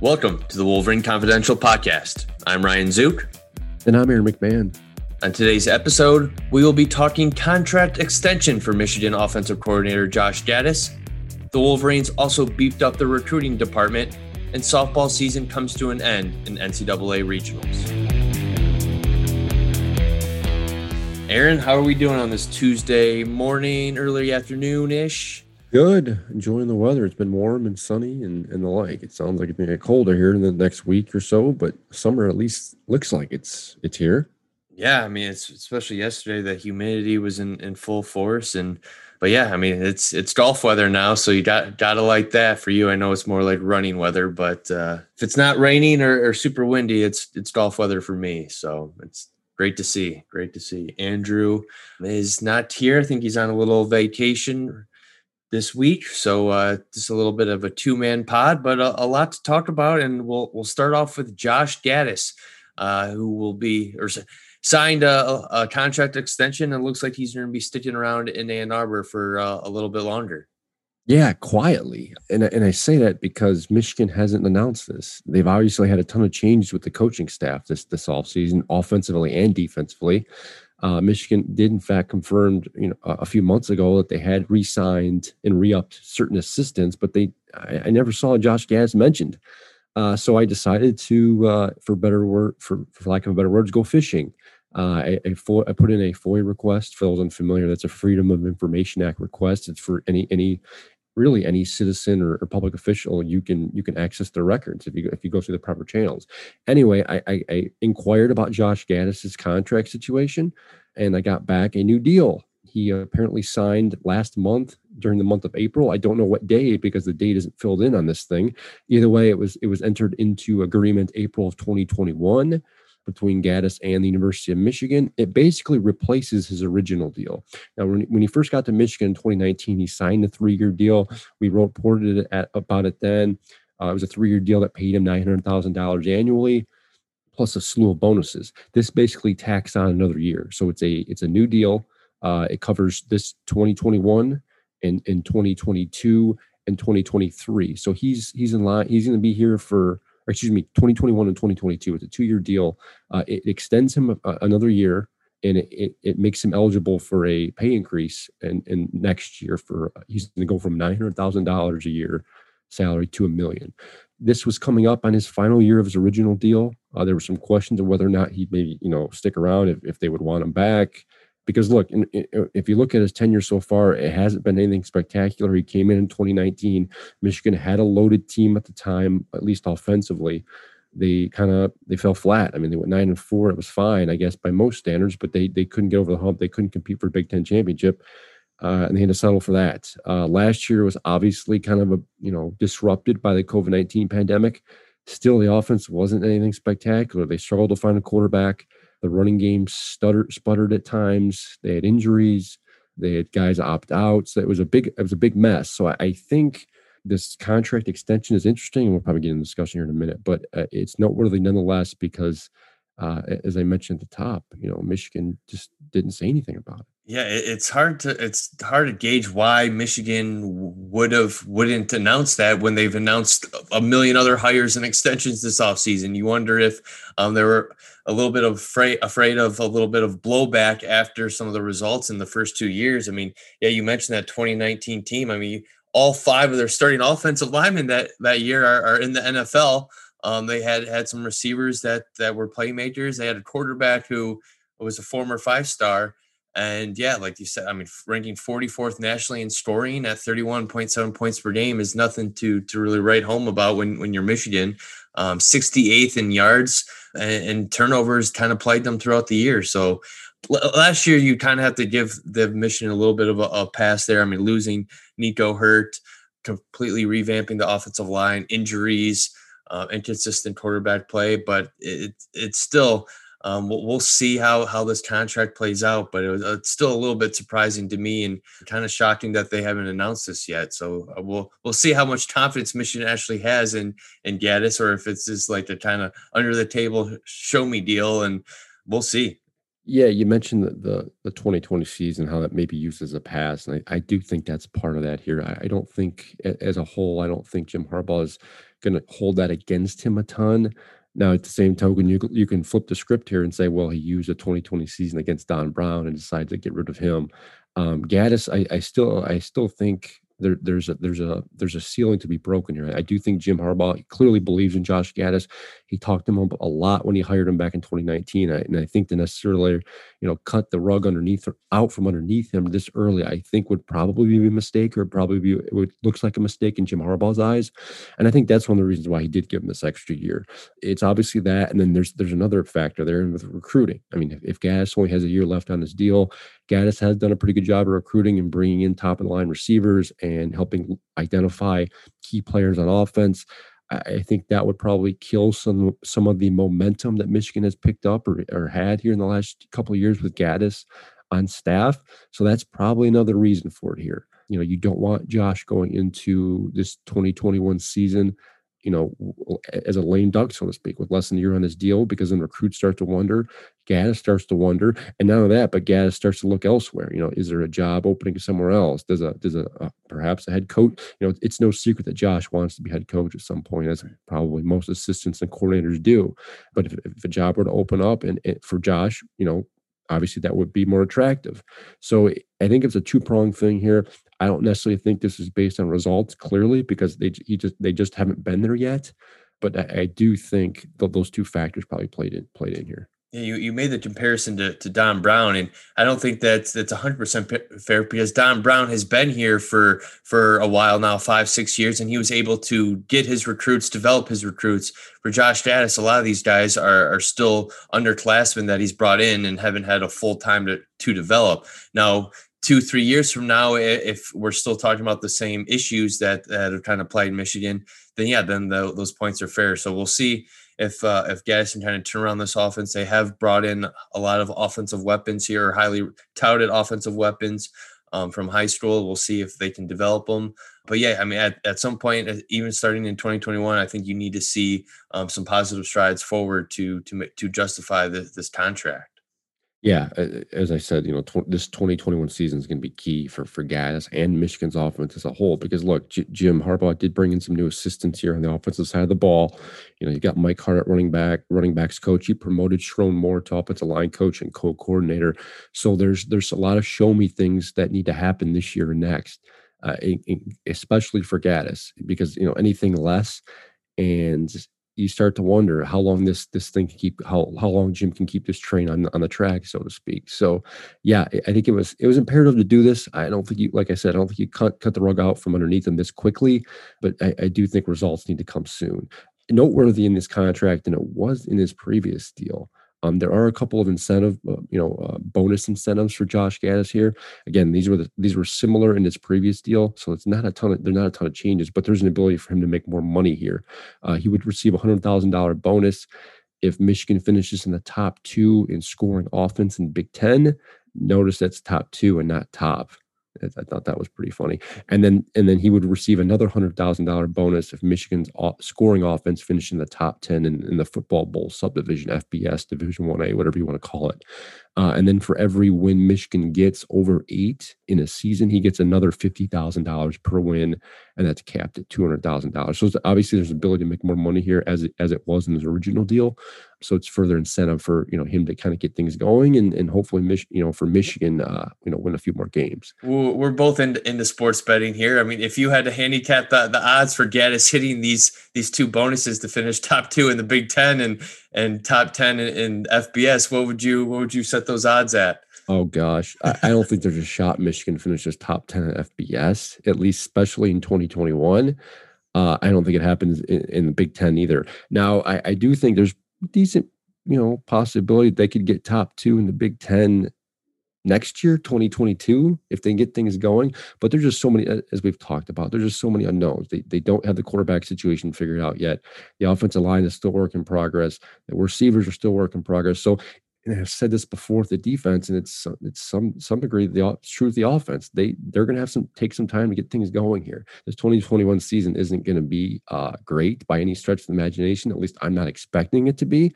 Welcome to the Wolverine Confidential podcast. I'm Ryan Zook. And I'm Aaron McMann. On today's episode, we will be talking contract extension for Michigan offensive coordinator Josh Gattis. The Wolverines also beefed up the recruiting department, and softball season comes to an end in NCAA regionals. Aaron, how are we doing on this Tuesday morning, early afternoon ish? Good. Enjoying the weather. It's been warm and sunny and, and the like. It sounds like it's gonna get colder here in the next week or so, but summer at least looks like it's it's here. Yeah, I mean, it's especially yesterday. The humidity was in, in full force, and but yeah, I mean, it's it's golf weather now, so you got gotta like that. For you, I know it's more like running weather, but uh, if it's not raining or, or super windy, it's it's golf weather for me. So it's great to see. Great to see. Andrew is not here. I think he's on a little vacation this week. So uh, just a little bit of a two man pod, but a, a, lot to talk about. And we'll we'll start off with Josh Gattis, uh, who will be or signed a, a, contract extension. and looks like he's going to be sticking around in Ann Arbor for uh, a little bit longer. Yeah, quietly. And, and I say that because Michigan hasn't announced this. They've obviously had a ton of changes with the coaching staff this this offseason, offensively and defensively. Uh, Michigan did, in fact, confirmed you know a, few months ago that they had re-signed and re-upped certain assistants, but they I, I never saw Josh Gattis mentioned. Uh, so I decided to, uh, for better word, for, for lack of a better words, go fishing. I, I, I, put in a FOIA request. For those unfamiliar, that's a Freedom of Information Act request. It's for any any really any citizen or, or, public official you can you can access their records if you if you go through the proper channels. Anyway i i, I inquired about josh Gattis's contract situation and i got back a new deal. He apparently signed last month during the month of april. I don't know what day because the date isn't filled in on this thing. Either way it was it was entered into agreement april of 2021 between Gattis and the University of Michigan. It basically replaces his original deal. Now, when, when he first got to Michigan in 2019, he signed a three year deal. We reported it at, about it then. Uh, it was a three year deal that paid him $900,000 annually plus a slew of bonuses. This basically tacks on another year. So it's a it's a new deal. Uh, it covers this 2021 and in 2022 and 2023. So he's he's in line. He's going to be here for or excuse me, 2021 and 2022. It's a two year deal. Uh, it extends him a, another year and it, it, it, makes him eligible for a pay increase and, and next year for he's going to go from $900,000 a year salary to a million. This was coming up on his final year of his original deal. Uh, there were some questions of whether or not he'd maybe, you know, stick around if, if they would want him back because look, in, in, if you look at his tenure so far, it hasn't been anything spectacular. He came in in 2019. Michigan had a loaded team at the time, at least offensively. They kind of they fell flat. I mean, they went nine and four. It was fine, I guess, by most standards, but they they couldn't get over the hump. They couldn't compete for a Big Ten championship, uh, and they had to settle for that. Uh, last year was obviously kind of a you know disrupted by the COVID 19 pandemic. Still, the offense wasn't anything spectacular. They struggled to find a quarterback. The running game stuttered, sputtered at times. They had injuries. They had guys opt out. So it was a big, it was a big mess. So I, I think this contract extension is interesting, and we'll probably get into discussion here in a minute. But uh, it's noteworthy nonetheless because, uh, as I mentioned at the top, you know, Michigan just didn't say anything about it. Yeah, it's hard to it's hard to gauge why Michigan would have wouldn't announce that when they've announced a million other hires and extensions this offseason. You wonder if um, there were a little bit of afraid afraid of a little bit of blowback after some of the results in the first two years. I mean, yeah, you mentioned that 2019 team. I mean, all five of their starting offensive linemen that that year are, are in the NFL. Um, they had had some receivers that that were playmakers. They had a quarterback who was a former five star. And yeah, like you said, I mean, ranking 44th nationally in scoring at 31.7 points per game is nothing to to really write home about when when you're Michigan. Um, 68th in yards and, and turnovers kind of played them throughout the year. So last year you kind of have to give the Michigan a little bit of a, a pass there. I mean, losing Nico Hurt, completely revamping the offensive line, injuries, uh, inconsistent quarterback play, but it, it's still um, we'll, we'll, see how how this contract plays out, but it was, it's still a little bit surprising to me and kind of shocking that they haven't announced this yet. So uh, we'll we'll see how much confidence Michigan actually has in in Gattis, or if it's just like a kind of under the table show me deal, and we'll see. Yeah, you mentioned the, the, the 2020 season, how that may be used as a pass, and I, I do think that's part of that here. I, I don't think, as a whole, I don't think Jim Harbaugh is going to hold that against him a ton. Now, at the same token, you you can flip the script here and say, well, he used a 2020 season against Don Brown and decided to get rid of him. Um, Gattis, I, I still I still think there, there's a there's a there's a ceiling to be broken here. I do think Jim Harbaugh clearly believes in Josh Gattis. He talked to him a lot when he hired him back in 2019, I, and I think to necessarily you know cut the rug underneath or out from underneath him this early, I think would probably be a mistake, or probably be it looks like a mistake in Jim Harbaugh's eyes. And I think that's one of the reasons why he did give him this extra year. It's obviously that, and then there's there's another factor there with recruiting. I mean, if, if Gattis only has a year left on his deal, Gattis has done a pretty good job of recruiting and bringing in top of the line receivers and helping identify key players on offense. I think that would probably kill some some of the momentum that Michigan has picked up or, or had here in the last couple of years with Gattis on staff. So that's probably another reason for it here. You know, you don't want Josh going into this 2021 season you know, as a lame duck, so to speak, with less than a year on his deal, because then recruits start to wonder, Gattis starts to wonder, and none of that, but Gattis starts to look elsewhere. You know, is there a job opening somewhere else? Does a does a, a perhaps a head coach? You know, it's no secret that Josh wants to be head coach at some point, as probably most assistants and coordinators do. But if, if a job were to open up, and, and for Josh, you know, obviously that would be more attractive. So I think it's a two pronged thing here. I don't necessarily think this is based on results clearly because they he just they just haven't been there yet. But I, I do think that those two factors probably played in played in here. You, you made the comparison to, to Don Brown, and I don't think that's that's hundred percent fair because Don Brown has been here for for a while now, five six years, and he was able to get his recruits, develop his recruits. For Josh Gattis, a lot of these guys are are still underclassmen that he's brought in and haven't had a full time to to develop. Now, two three years from now, if we're still talking about the same issues that that have kind of played Michigan, then yeah, then the, those points are fair. So we'll see if uh, if Gaddison kind of turn around this offense. They have brought in a lot of offensive weapons here, highly touted offensive weapons um, from high school. We'll see if they can develop them. But yeah, I mean, at, at some point, uh, even starting in 2021, I think you need to see um, some positive strides forward to to to justify this, this contract. Yeah, as I said, you know, tw- this 2021 season is going to be key for for Gattis and Michigan's offense as a whole. Because look, Jim Harbaugh did bring in some new assistants here on the offensive side of the ball. You know, you got Mike Hart at running back, running backs coach. He promoted Sherrone Moore to offensive line coach and co-coordinator. So there's there's a lot of show me things that need to happen this year and next, uh, in, in, especially for Gattis, because you know anything less and you start to wonder how long this this thing can keep how how long Jim can keep this train on on the track, so to speak. So, yeah, I think it was it was imperative to do this. I don't think you, like I said, I don't think you cut cut the rug out from underneath them this quickly, but I, I do think results need to come soon. Noteworthy in this contract, and it was in his previous deal, um, there are a couple of incentive, uh, you know, uh, bonus incentives for Josh Gattis here. Again, these were the, these were similar in his previous deal, so it's not a ton of they're not a ton of changes, but there's an ability for him to make more money here. Uh, he would receive a hundred thousand dollar bonus if Michigan finishes in the top two in scoring offense in Big Ten. Notice that's top two and not top. I thought that was pretty funny. And then and then he would receive another hundred thousand dollar bonus if Michigan's scoring offense finished in the top ten in, in the football bowl subdivision, FBS Division One A, whatever you want to call it. Uh, and then for every win Michigan gets over eight in a season, he gets another fifty thousand dollars per win. And that's capped at two hundred thousand dollars. So obviously, there's ability to make more money here as it, as it was in his original deal. So it's further incentive for you know him to kind of get things going and and hopefully, Mich- you know, for Michigan, uh, you know, win a few more games. We're both into, into sports betting here. I mean, if you had to handicap the, the odds for Gattis hitting these these two bonuses to finish top two in the Big Ten and and top ten in, in FBS, what would you what would you set those odds at? Oh gosh, I, I, don't think there's a shot Michigan finishes top ten at FBS, at least especially in 2021. Uh, I don't think it happens in, in, the Big Ten either. Now, I, I do think there's decent, you know, possibility they could get top two in the Big Ten next year 2022 if they get things going. But there's just so many as we've talked about there's just so many unknowns. They, they don't have the quarterback situation figured out yet. The offensive line is still work in progress. The receivers are still work in progress. So and I've said this before the defense, and it's it's some some degree the true with the offense. They they're going to have some take some time to get things going here. This 2021 season isn't going to be uh, great by any stretch of the imagination. At least I'm not expecting it to be.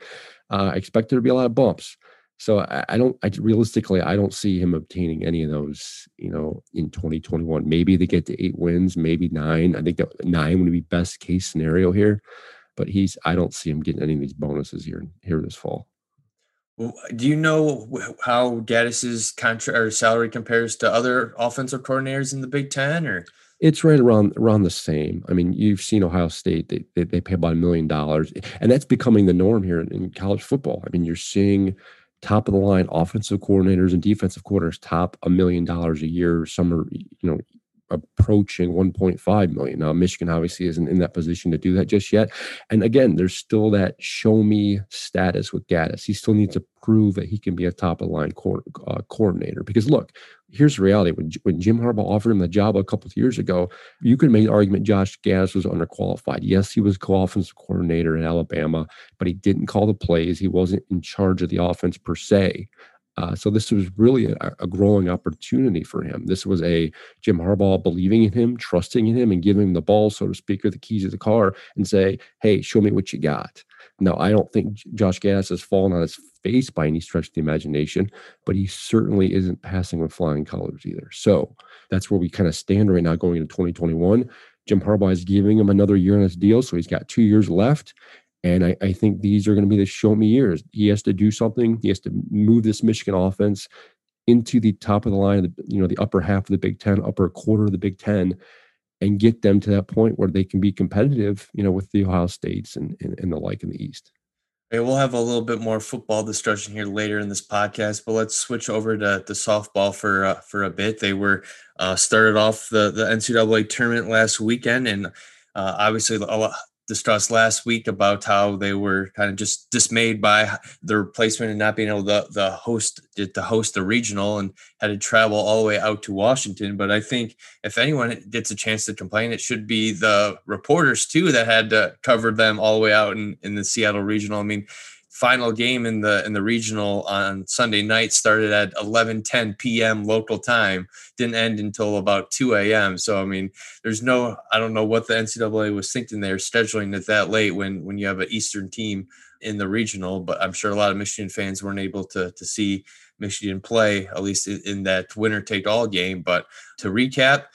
Uh, I expect there to be a lot of bumps. So I, I don't. I realistically, I don't see him obtaining any of those. You know, in 2021, maybe they get to eight wins, maybe nine. I think that nine would be best case scenario here. But he's. I don't see him getting any of these bonuses here here this fall. Do you know how Gattis's contract or salary compares to other offensive coordinators in the Big Ten, or it's right around around the same. I mean, you've seen Ohio State; they they, they pay about a million dollars, and that's becoming the norm here in college football. I mean, you're seeing top of the line offensive coordinators and defensive coordinators top a million dollars a year. Some are, you know, approaching 1.5 million. Now, Michigan obviously isn't in that position to do that just yet. And again, there's still that show me status with Gattis. He still needs to prove that he can be a top of line co- uh, coordinator. Because look, here's the reality: when, when Jim Harbaugh offered him the job a couple of years ago, you could make the argument Josh Gattis was underqualified. Yes, he was co-offensive coordinator in Alabama, but he didn't call the plays. He wasn't in charge of the offense per se. Uh, so this was really a, a, growing opportunity for him. This was a Jim Harbaugh believing in him, trusting in him, and giving him the ball, so to speak, or the keys of the car, and say, "Hey, show me what you got." Now, I don't think Josh Gattis has fallen on his face by any stretch of the imagination, but he certainly isn't passing with flying colors either. So that's where we kind of stand right now, going into 2021. Jim Harbaugh is giving him another year on his deal, so he's got two years left. And I, I think these are going to be the show me years. He has to do something. He has to move this Michigan offense into the top of the line, the, you know, the upper half of the Big Ten, upper quarter of the Big Ten, and get them to that point where they can be competitive, you know, with the Ohio States and, and, and the like in the East. Okay, we'll have a little bit more football discussion here later in this podcast, but let's switch over to, the softball for uh, for a bit. They were uh, started off the the NCAA tournament last weekend, and uh, obviously a lot, discussed last week about how they were kind of just dismayed by the replacement and not being able to the host to host the regional and had to travel all the way out to Washington. But I think if anyone gets a chance to complain, it should be the reporters too that had to cover them all the way out in, in the Seattle regional. I mean, final game in the in the regional on Sunday night started at 11:10 p.m. local time. Didn't end until about 2 a.m. So I mean, there's no I don't know what the NCAA was thinking there scheduling it that late when when you have an Eastern team in the regional. But I'm sure a lot of Michigan fans weren't able to to see Michigan play at least in, in that winner take all game. But to recap.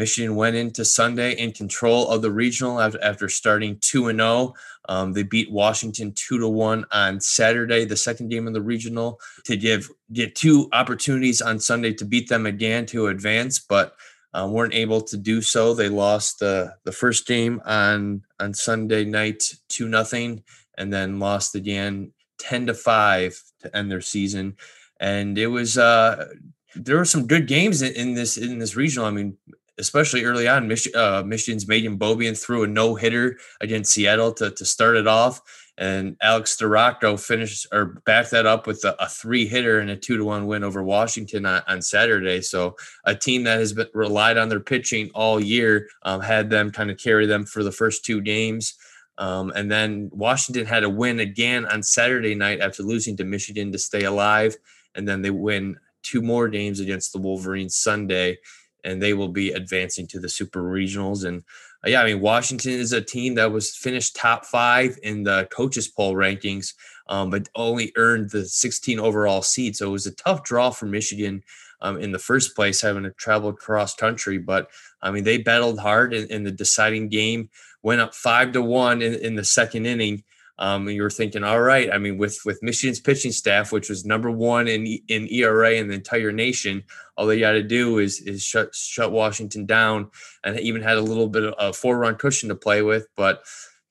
Michigan went into Sunday in control of the regional after, after starting 2 and 0. Um, they beat Washington 2 to 1 on Saturday, the second game of the regional, to give get two opportunities on Sunday to beat them again to advance, but uh, weren't able to do so. They lost the the first game on on Sunday night 2 nothing and then lost again 10 to 5 to end their season. And it was uh there were some good games in, in this in this regional. I mean, especially early on, Mich- uh, Michigan's Meghan Beaubien threw a no hitter against Seattle to, to start it off. And Alex Storako finished or backed that up with a, a three hitter and a two to one win over Washington on, on, Saturday. So a team that has been relied on their pitching all year um, had them kind of carry them for the first two games. Um, and then Washington had a win again on Saturday night after losing to Michigan to stay alive. And then they win two more games against the Wolverines Sunday and they will be advancing to the super regionals. And uh, yeah, I mean, Washington is a team that was finished top five in the coaches poll rankings, um, but only earned the 16 overall seed. So it was a tough draw for Michigan um, in the first place, having to travel cross country. But I mean, they battled hard in, in the deciding game, went up five to one in, in the second inning. Um, and you were thinking, all right. I mean, with with Michigan's pitching staff, which was number one in in ERA in the entire nation, all they got to do is is shut shut Washington down, and even had a little bit of a four run cushion to play with, but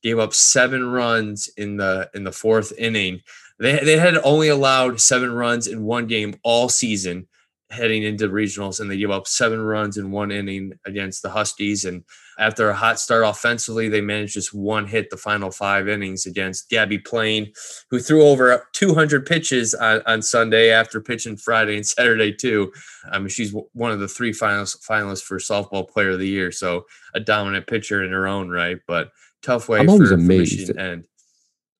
gave up seven runs in the in the fourth inning. They they had only allowed seven runs in one game all season heading into regionals and they give up seven runs in one inning against the Huskies. And after a hot start offensively, they managed just one hit the final five innings against Gabbie Plain, who threw over 200 pitches on, on Sunday after pitching Friday and Saturday too. I mean, she's one of the three finals, finalists for softball player of the year. So a dominant pitcher in her own right, but tough way I'm always for amazed Michigan end.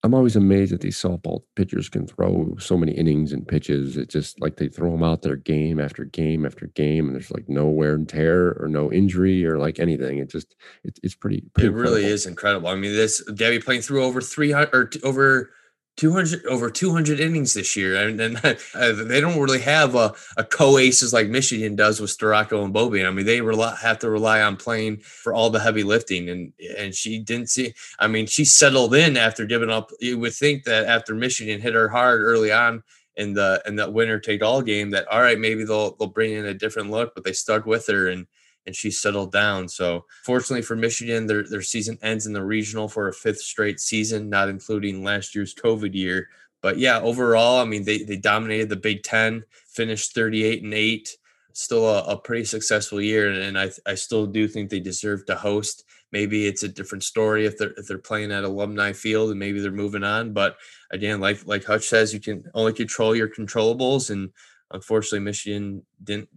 I'm always amazed that these softball pitchers can throw so many innings and pitches. It's just like they throw them out there game after game after game, and there's like no wear and tear or no injury or like anything. It just it, it's pretty. pretty it really is incredible. I mean, this Gabbie Plain through over 300 or over 200 over 200 innings this year and, uh, they don't really have a, a co-aces like michigan does with storako and Beaubien. i mean they rely, have to rely on Plain for all the heavy lifting and and she didn't see i mean she settled in after giving up you would think that after michigan hit her hard early on in the in that winner take all game that all right maybe they'll they'll bring in a different look but they stuck with her and and she settled down. So fortunately for Michigan, their their season ends in the regional for a fifth straight season, not including last year's COVID year. But yeah, overall, I mean, they they dominated the Big Ten, finished 38 and 8. Still a, a pretty successful year. And, I I still do think they deserve to host. Maybe it's a different story if they're if they're playing at alumni field and maybe they're moving on. But again, like like Hutch says, you can only control your controllables. And unfortunately, Michigan didn't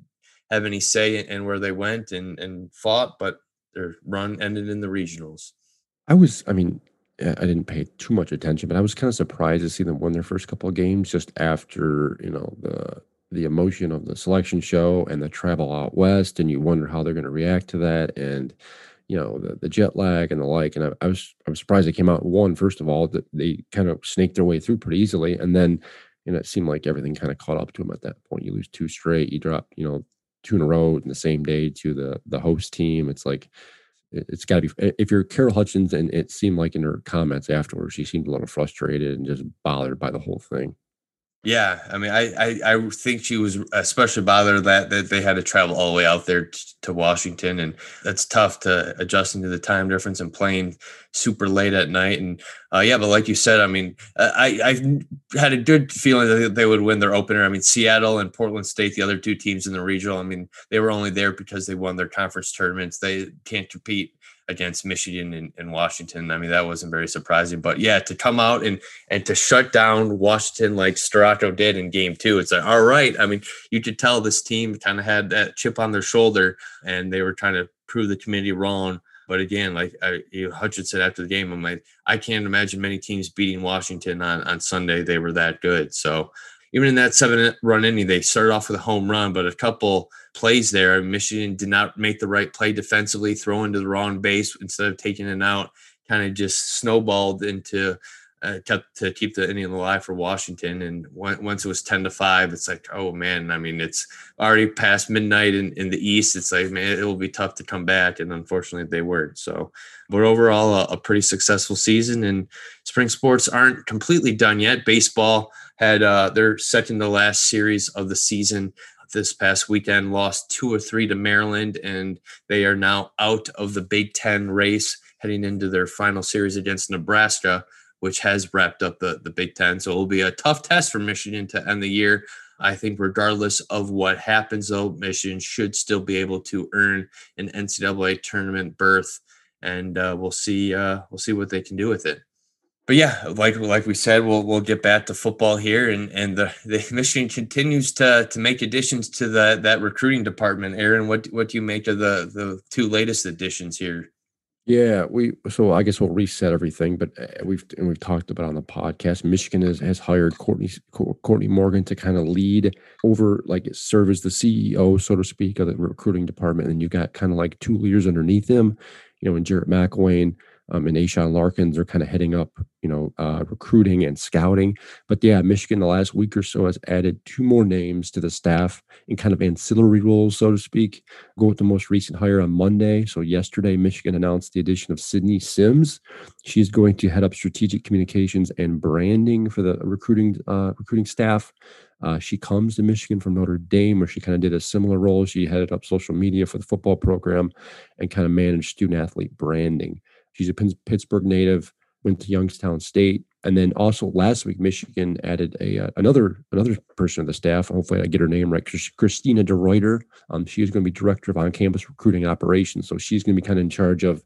have any say in where they went and, and fought, but their run ended in the regionals. I was, I mean, I didn't pay too much attention, but I was kind of surprised to see them win their first couple of games just after, you know, the the emotion of the selection show and the travel out west, and you wonder how they're going to react to that, and you know the, the jet lag and the like. And I, I was I was surprised they came out one first of all that they kind of snaked their way through pretty easily, and then you know it seemed like everything kind of caught up to them at that point. You lose two straight, you drop you know two in a row in the same day to the the host team. It's like it's got to be if you're Carol Hutchins, and it seemed like in her comments afterwards, she seemed a little frustrated and just bothered by the whole thing. Yeah, I mean, I, I, I think she was especially bothered that that they had to travel all the way out there t- to Washington, and that's tough to adjusting to the time difference and playing super late at night. And uh, yeah, but like you said, I mean, I I had a good feeling that they would win their opener. I mean, Seattle and Portland State, the other two teams in the regional. I mean, they were only there because they won their conference tournaments. They can't compete against Michigan and, and, Washington. I mean, that wasn't very surprising. But yeah, to come out and and to shut down Washington like Storako did in game two, it's like, all right. I mean, you could tell this team kind of had that chip on their shoulder and they were trying to prove the committee wrong. But again, like I, you Hutchins said after the game, I'm like, I can't imagine many teams beating Washington on, on Sunday. They were that good. So even in that seven run inning, they started off with a home run, but a couple plays there, Michigan did not make the right play defensively, throw into the wrong base instead of taking it out, kind of just snowballed into uh, kept to keep the inning alive for Washington. And once it was 10 to 5, it's like, oh man, I mean, it's already past midnight in, in the East. It's like, man, it will be tough to come back. And unfortunately, they weren't. So, but overall, a, a pretty successful season. And spring sports aren't completely done yet. Baseball had uh, their second to last series of the season this past weekend, lost two or three to Maryland, and they are now out of the Big Ten race heading into their final series against Nebraska which has wrapped up the, the Big Ten. So it will be a tough test for Michigan to end the year. I think, regardless of what happens, though, Michigan should still be able to earn an NCAA tournament berth, and uh, we'll see. Uh, we'll see what they can do with it. But yeah, like like we said, we'll we'll get back to football here, and and the, the Michigan continues to to make additions to the that recruiting department. Aaron, what what do you make of the the two latest additions here? Yeah, we so I guess we'll reset everything, but uh, we've and we've talked about on the podcast. Michigan has, has hired Courtney Courtney Morgan to kind of lead over, like serve as the CEO, so to speak, of the recruiting department. And you've got kind of like two leaders underneath him. you know, and Jarrett McElwain um, and Ashawn Larkins are kind of heading up, you know, uh, recruiting and scouting. But yeah, Michigan the last week or so has added two more names to the staff in kind of ancillary roles, so to speak. Go with the most recent hire on Monday. So yesterday, Michigan announced the addition of Sydney Sims. She's going to head up strategic communications and branding for the recruiting uh, recruiting staff. Uh, she comes to Michigan from Notre Dame, where she kind of did a similar role. She headed up social media for the football program and kind of managed student athlete branding. She's a Pittsburgh native, went to Youngstown State, and then also last week Michigan added a uh, another another person of the staff. Hopefully, I get her name right. Christina DeReuter. Um, she is going to be director of on-campus recruiting operations, so she's going to be kind of in charge of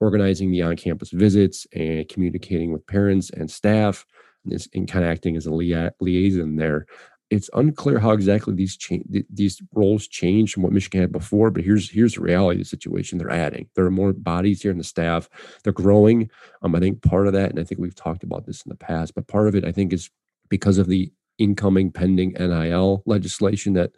organizing the on-campus visits and communicating with parents and staff, and, and kind of acting as a lia- liaison there it's unclear how exactly these change these roles change from what Michigan had before. But here's here's the reality of the situation: they're adding. There are more bodies here in the staff. They're growing. Um, I think part of that, and I think we've talked about this in the past, but part of it, I think, is because of the incoming pending NIL legislation that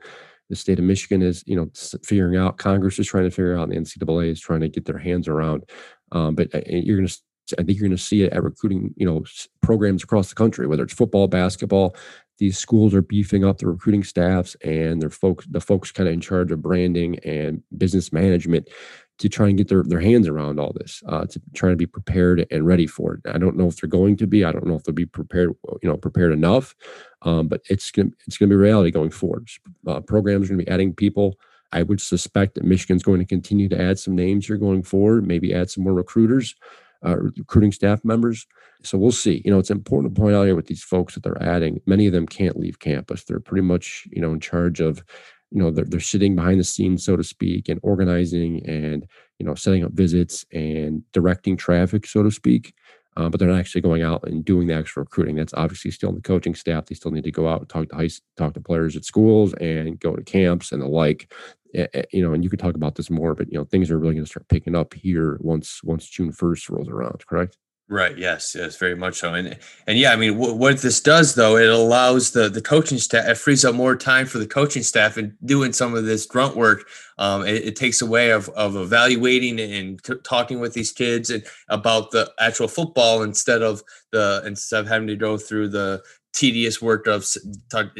the state of Michigan is, you know, figuring out. Congress is trying to figure out, and the NCAA is trying to get their hands around. Um, but uh, you're going to I think you're going to see it at recruiting, you know, programs across the country, whether it's football, basketball, these schools are beefing up the recruiting staffs and their folks, the folks kind of in charge of branding and business management to try and get their, their hands around all this, uh, to try to be prepared and ready for it. I don't know if they're going to be. I don't know if they'll be prepared, you know, prepared enough. Um, but it's gonna it's gonna be reality going forward. Uh, programs are gonna be adding people. I would suspect that Michigan's going to continue to add some names here going forward. Maybe add some more recruiters uh, recruiting staff members. So we'll see. You know, it's important to point out here with these folks that they're adding. Many of them can't leave campus. They're pretty much, you know, in charge of, you know, they're, they're sitting behind the scenes, so to speak, and organizing and, you know, setting up visits and directing traffic, so to speak. Uh, but they're not actually going out and doing the actual recruiting. That's obviously still in the coaching staff. They still need to go out and talk to high, talk to players at schools and go to camps and the like you know, and you could talk about this more, but you know, things are really going to start picking up here once once June first rolls around. Correct? Right. Yes. Yes. Very much so. And and yeah, I mean, w- what this does though, it allows the the coaching staff, it frees up more time for the coaching staff and doing some of this grunt work. Um, it, it takes away of of evaluating and t- talking with these kids and about the actual football instead of the instead of having to go through the tedious work of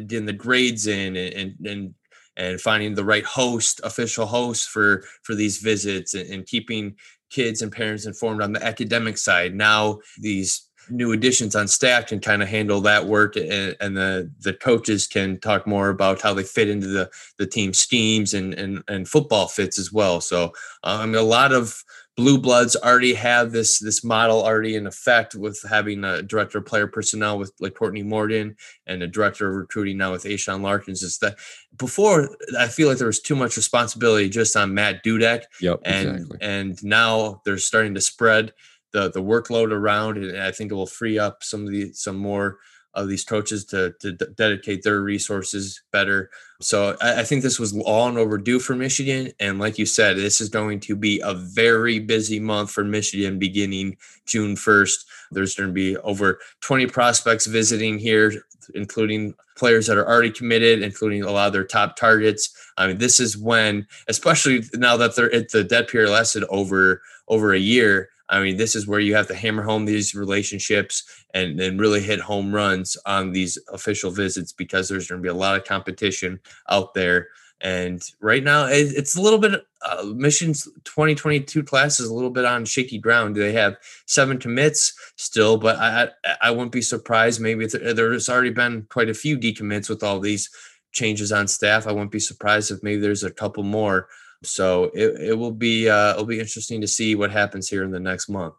getting the grades in and, and, and and finding the right host, official host for for these visits, and, and keeping kids and parents informed on the academic side. Now these new additions on staff can kind of handle that work and, and, the the coaches can talk more about how they fit into the the team schemes and and, and football fits as well so mean a lot of blue bloods already have this this model already in effect with having a director of player personnel with like Courtney Morgan and a director of recruiting now with Ashawn Larkins. Is that before I feel like there was too much responsibility just on Matt Dudek. Yep, and exactly. and now they're starting to spread the the workload around, and I think it will free up some of the some more of these coaches to, to d- dedicate their resources better. So I, I, think this was long overdue for Michigan. And like you said, this is going to be a very busy month for Michigan beginning June 1st. There's going to be over 20 prospects visiting here, including players that are already committed, including a lot of their top targets. I mean, this is when, especially now that they're at the dead period lasted over over a year, I mean, this is where you have to hammer home these relationships and then really hit home runs on these official visits because there's going to be a lot of competition out there. And right now, it's a little bit. Uh, Mission's 2022 class is a little bit on shaky ground. Do they have seven commits still, but I I, I wouldn't be surprised. Maybe there's already been quite a few decommits with all these changes on staff. I wouldn't be surprised if maybe there's a couple more so it, it will be uh, it'll be interesting to see what happens here in the next month.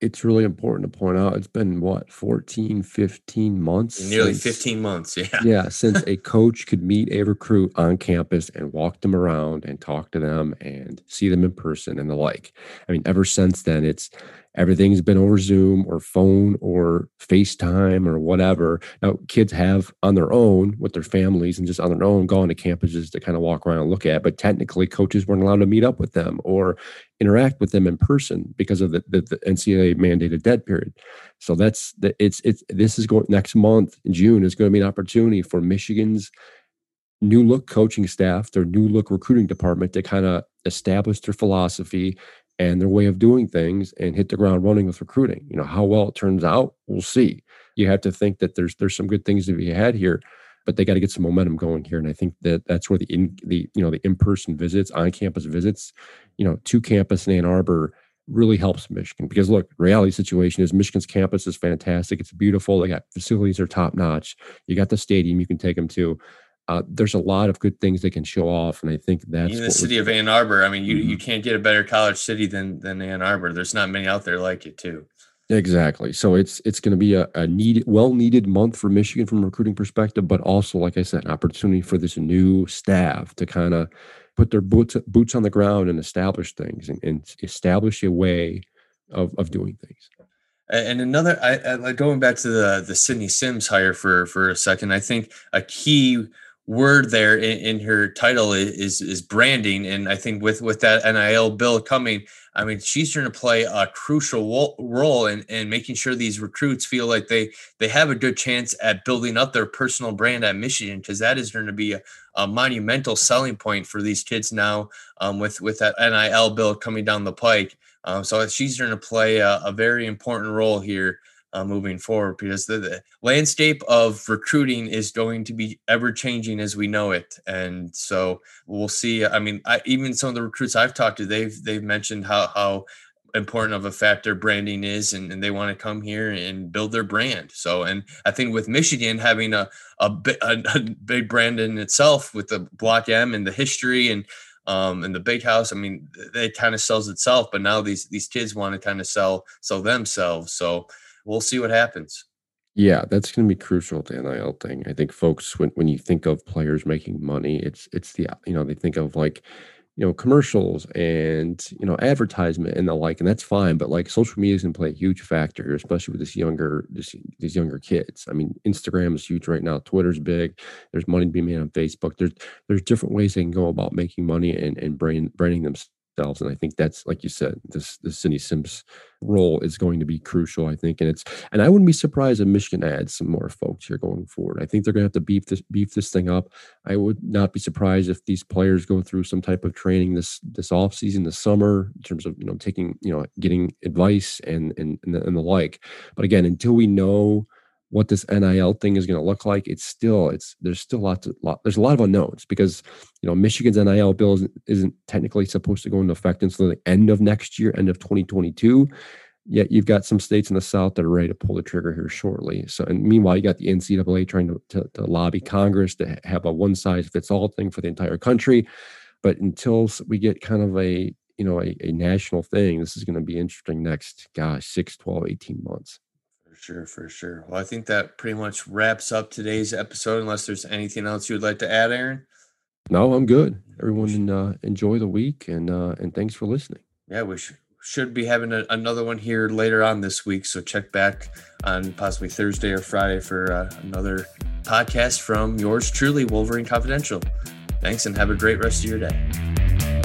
It's really important to point out it's been what 14, 15 months. Nearly since, 15 months, yeah. Yeah, since a coach could meet a recruit on campus and walk them around and talk to them and see them in person and the like. I mean, ever since then, it's everything's been over Zoom or phone or FaceTime or whatever. Now, kids have on their own with their families and just on their own gone to campuses to kind of walk around and look at, but technically coaches weren't allowed to meet up with them or interact with them in person because of the, the, the NCAA mandated dead period. So that's the, it's, it's, this is going next month in June is going to be an opportunity for Michigan's new look coaching staff, their new look recruiting department to kind of establish their philosophy and their way of doing things and hit the ground running with recruiting. You know, how well it turns out, we'll see. You have to think that there's there's some good things to be had here, but they got to get some momentum going here. And I think that that's where the in the you know the in person visits, on campus visits, you know, to campus in Ann Arbor really helps Michigan because look, reality situation is Michigan's campus is fantastic. It's beautiful. They got facilities are top notch. You got the stadium you can take them to uh, there's a lot of good things they can show off, and I think that's in the city of Ann Arbor. I mean, you mm-hmm. you can't get a better college city than than Ann Arbor. There's not many out there like it too. Exactly. So it's it's going to be a, a needed, well needed month for Michigan from a recruiting perspective, but also, like I said, an opportunity for this new staff to kind of put their boots boots on the ground and establish things and, and establish a way of of doing things. And another, I, I going back to the the Sydney Sims hire for for a second. I think a key word there in, in, her title is is branding and i think with with that nil bill coming i mean she's going to play a crucial role in, in making sure these recruits feel like they they have a good chance at building up their personal brand at michigan because that is going to be a, a, monumental selling point for these kids now um, with with that nil bill coming down the pike. Um, so she's going to play a, a very important role here uh, moving forward because the, the, landscape of recruiting is going to be ever changing as we know it and so we'll see i mean I, even some of the recruits i've talked to they've they've mentioned how how important of a factor branding is and, and they want to come here and build their brand so and i think with michigan having a a, a, a big brand in itself with the block m and the history and um, and the big house. I mean, it kind of sells itself, but now these these kids want to kind of sell sell themselves. So we'll see what happens. Yeah, that's going to be crucial to NIL thing. I think folks, when, when you think of players making money, it's it's the you know they think of like you know commercials and you know advertisement and the like, and that's fine. But like social media is going to play a huge factor, especially with this younger this, these younger kids. I mean, Instagram is huge right now. Twitter's big. There's money to be made on Facebook. There's there's different ways they can go about making money and and brand, branding themselves themselves. And I think that's like you said, this the Sydney Sims role is going to be crucial. I think, and it's and I wouldn't be surprised if Michigan adds some more folks here going forward. I think they're going to have to beef this beef this thing up. I would not be surprised if these players go through some type of training this this off season, this summer, in terms of you know taking you know getting advice and and and the, and the like. But again, until we know what this NIL thing is going to look like, it's still it's there's still lots of lot, there's a lot of unknowns because you know Michigan's NIL bill isn't, isn't technically supposed to go into effect until the end of next year, end of 2022. Yet you've got some states in the South that are ready to pull the trigger here shortly. So, and meanwhile, you got the NCAA trying to, to, to lobby Congress to have a one size fits all thing for the entire country. But until we get kind of a you know a, a national thing, this is going to be interesting next, gosh, 6, 12, 18 months sure, for sure. Well, I think that pretty much wraps up today's episode. Unless there's anything else you would like to add, Aaron. No, I'm good. Everyone uh, enjoy the week, and uh, and thanks for listening. Yeah, we sh- should be having a, another one here later on this week. So check back on possibly Thursday or Friday for uh, another podcast from yours truly, Wolverine Confidential. Thanks, and have a great rest of your day.